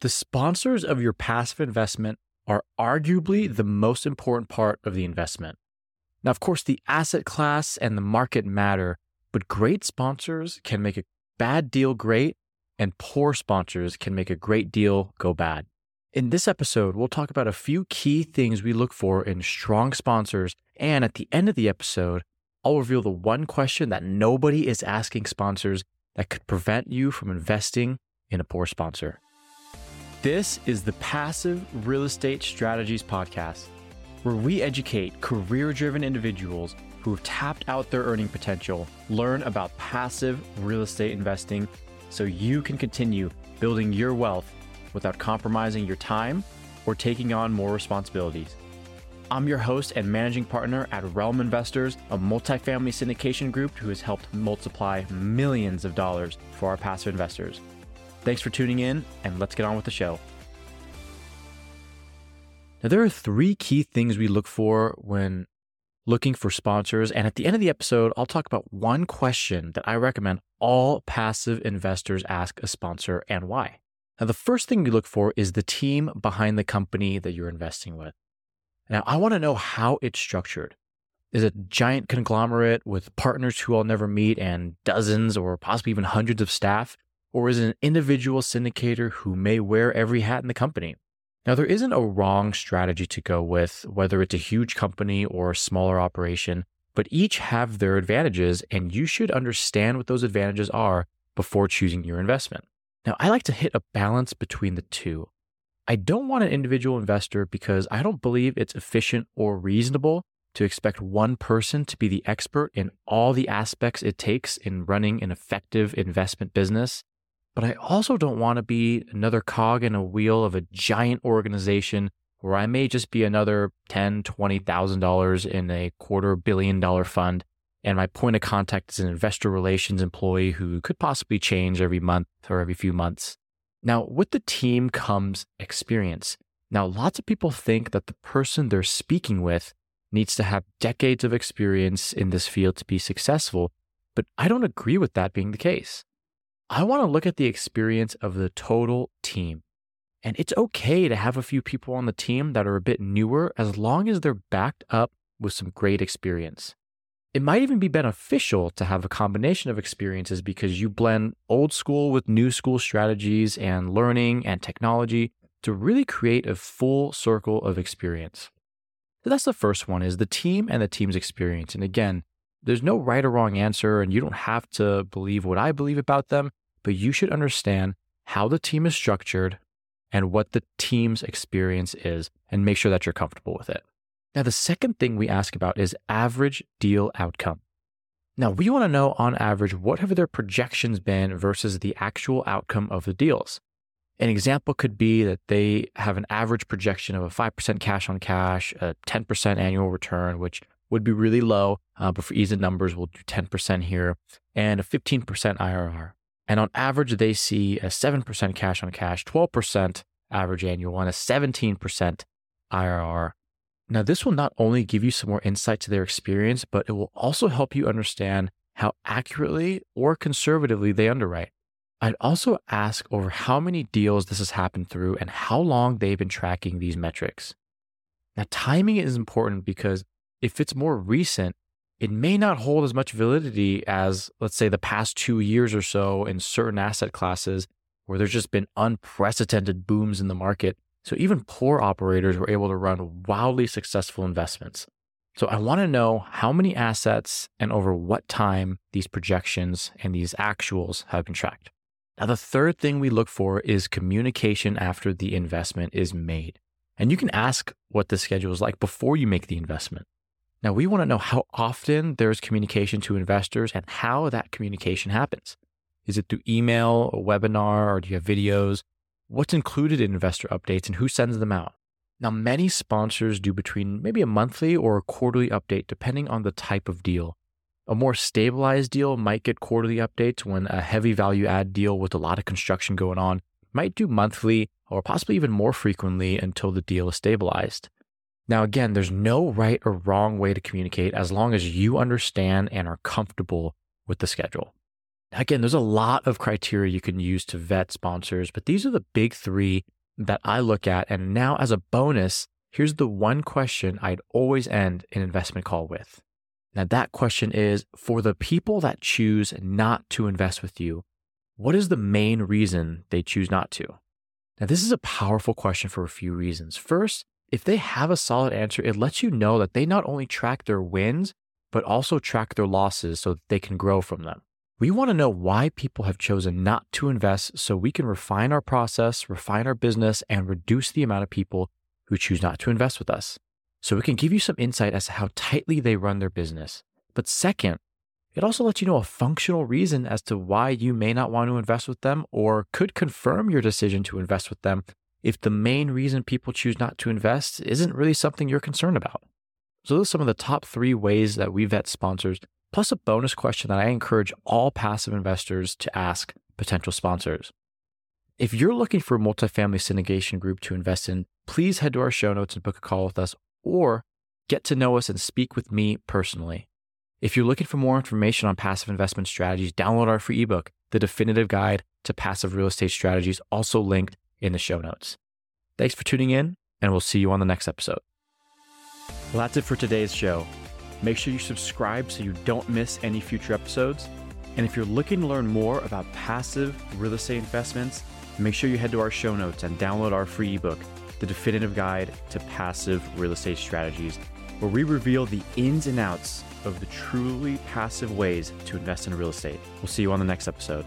The sponsors of your passive investment are arguably the most important part of the investment. Now, of course, the asset class and the market matter, but great sponsors can make a bad deal great, and poor sponsors can make a great deal go bad. In this episode, we'll talk about a few key things we look for in strong sponsors. And at the end of the episode, I'll reveal the one question that nobody is asking sponsors that could prevent you from investing in a poor sponsor. This is the Passive Real Estate Strategies Podcast, where we educate career driven individuals who have tapped out their earning potential, learn about passive real estate investing so you can continue building your wealth without compromising your time or taking on more responsibilities. I'm your host and managing partner at Realm Investors, a multifamily syndication group who has helped multiply millions of dollars for our passive investors. Thanks for tuning in, and let's get on with the show. Now, there are three key things we look for when looking for sponsors. And at the end of the episode, I'll talk about one question that I recommend all passive investors ask a sponsor and why. Now, the first thing we look for is the team behind the company that you're investing with. Now, I want to know how it's structured. Is it a giant conglomerate with partners who I'll never meet and dozens or possibly even hundreds of staff? Or is an individual syndicator who may wear every hat in the company? Now, there isn't a wrong strategy to go with, whether it's a huge company or a smaller operation, but each have their advantages, and you should understand what those advantages are before choosing your investment. Now, I like to hit a balance between the two. I don't want an individual investor because I don't believe it's efficient or reasonable to expect one person to be the expert in all the aspects it takes in running an effective investment business. But I also don't want to be another cog in a wheel of a giant organization where I may just be another ten, twenty thousand dollars in a quarter billion dollar fund and my point of contact is an investor relations employee who could possibly change every month or every few months. Now, with the team comes experience. Now, lots of people think that the person they're speaking with needs to have decades of experience in this field to be successful, but I don't agree with that being the case. I want to look at the experience of the total team. And it's okay to have a few people on the team that are a bit newer as long as they're backed up with some great experience. It might even be beneficial to have a combination of experiences because you blend old school with new school strategies and learning and technology to really create a full circle of experience. So that's the first one is the team and the team's experience. And again, there's no right or wrong answer and you don't have to believe what I believe about them, but you should understand how the team is structured and what the team's experience is and make sure that you're comfortable with it. Now, the second thing we ask about is average deal outcome. Now, we want to know on average what have their projections been versus the actual outcome of the deals. An example could be that they have an average projection of a 5% cash on cash, a 10% annual return, which would be really low, uh, but for ease of numbers, we'll do 10% here, and a 15% IRR. And on average, they see a 7% cash on cash, 12% average annual, and a 17% IRR now, this will not only give you some more insight to their experience, but it will also help you understand how accurately or conservatively they underwrite. I'd also ask over how many deals this has happened through and how long they've been tracking these metrics. Now, timing is important because if it's more recent, it may not hold as much validity as, let's say, the past two years or so in certain asset classes where there's just been unprecedented booms in the market so even poor operators were able to run wildly successful investments. So I want to know how many assets and over what time these projections and these actuals have been tracked. Now, the third thing we look for is communication after the investment is made. And you can ask what the schedule is like before you make the investment. Now, we want to know how often there's communication to investors and how that communication happens. Is it through email, a webinar, or do you have videos? what's included in investor updates and who sends them out. Now, many sponsors do between maybe a monthly or a quarterly update, depending on the type of deal. A more stabilized deal might get quarterly updates when a heavy value add deal with a lot of construction going on might do monthly or possibly even more frequently until the deal is stabilized. Now, again, there's no right or wrong way to communicate as long as you understand and are comfortable with the schedule. Again, there's a lot of criteria you can use to vet sponsors, but these are the big three that I look at. And now, as a bonus, here's the one question I'd always end an investment call with. Now, that question is for the people that choose not to invest with you, what is the main reason they choose not to? Now, this is a powerful question for a few reasons. First, if they have a solid answer, it lets you know that they not only track their wins, but also track their losses so that they can grow from them. We want to know why people have chosen not to invest so we can refine our process, refine our business, and reduce the amount of people who choose not to invest with us. So we can give you some insight as to how tightly they run their business. But second, it also lets you know a functional reason as to why you may not want to invest with them or could confirm your decision to invest with them if the main reason people choose not to invest isn't really something you're concerned about. So, those are some of the top three ways that we vet sponsors, plus a bonus question that I encourage all passive investors to ask potential sponsors. If you're looking for a multifamily syndication group to invest in, please head to our show notes and book a call with us or get to know us and speak with me personally. If you're looking for more information on passive investment strategies, download our free ebook, The Definitive Guide to Passive Real Estate Strategies, also linked in the show notes. Thanks for tuning in, and we'll see you on the next episode. Well, that's it for today's show. Make sure you subscribe so you don't miss any future episodes. And if you're looking to learn more about passive real estate investments, make sure you head to our show notes and download our free ebook, The Definitive Guide to Passive Real Estate Strategies, where we reveal the ins and outs of the truly passive ways to invest in real estate. We'll see you on the next episode.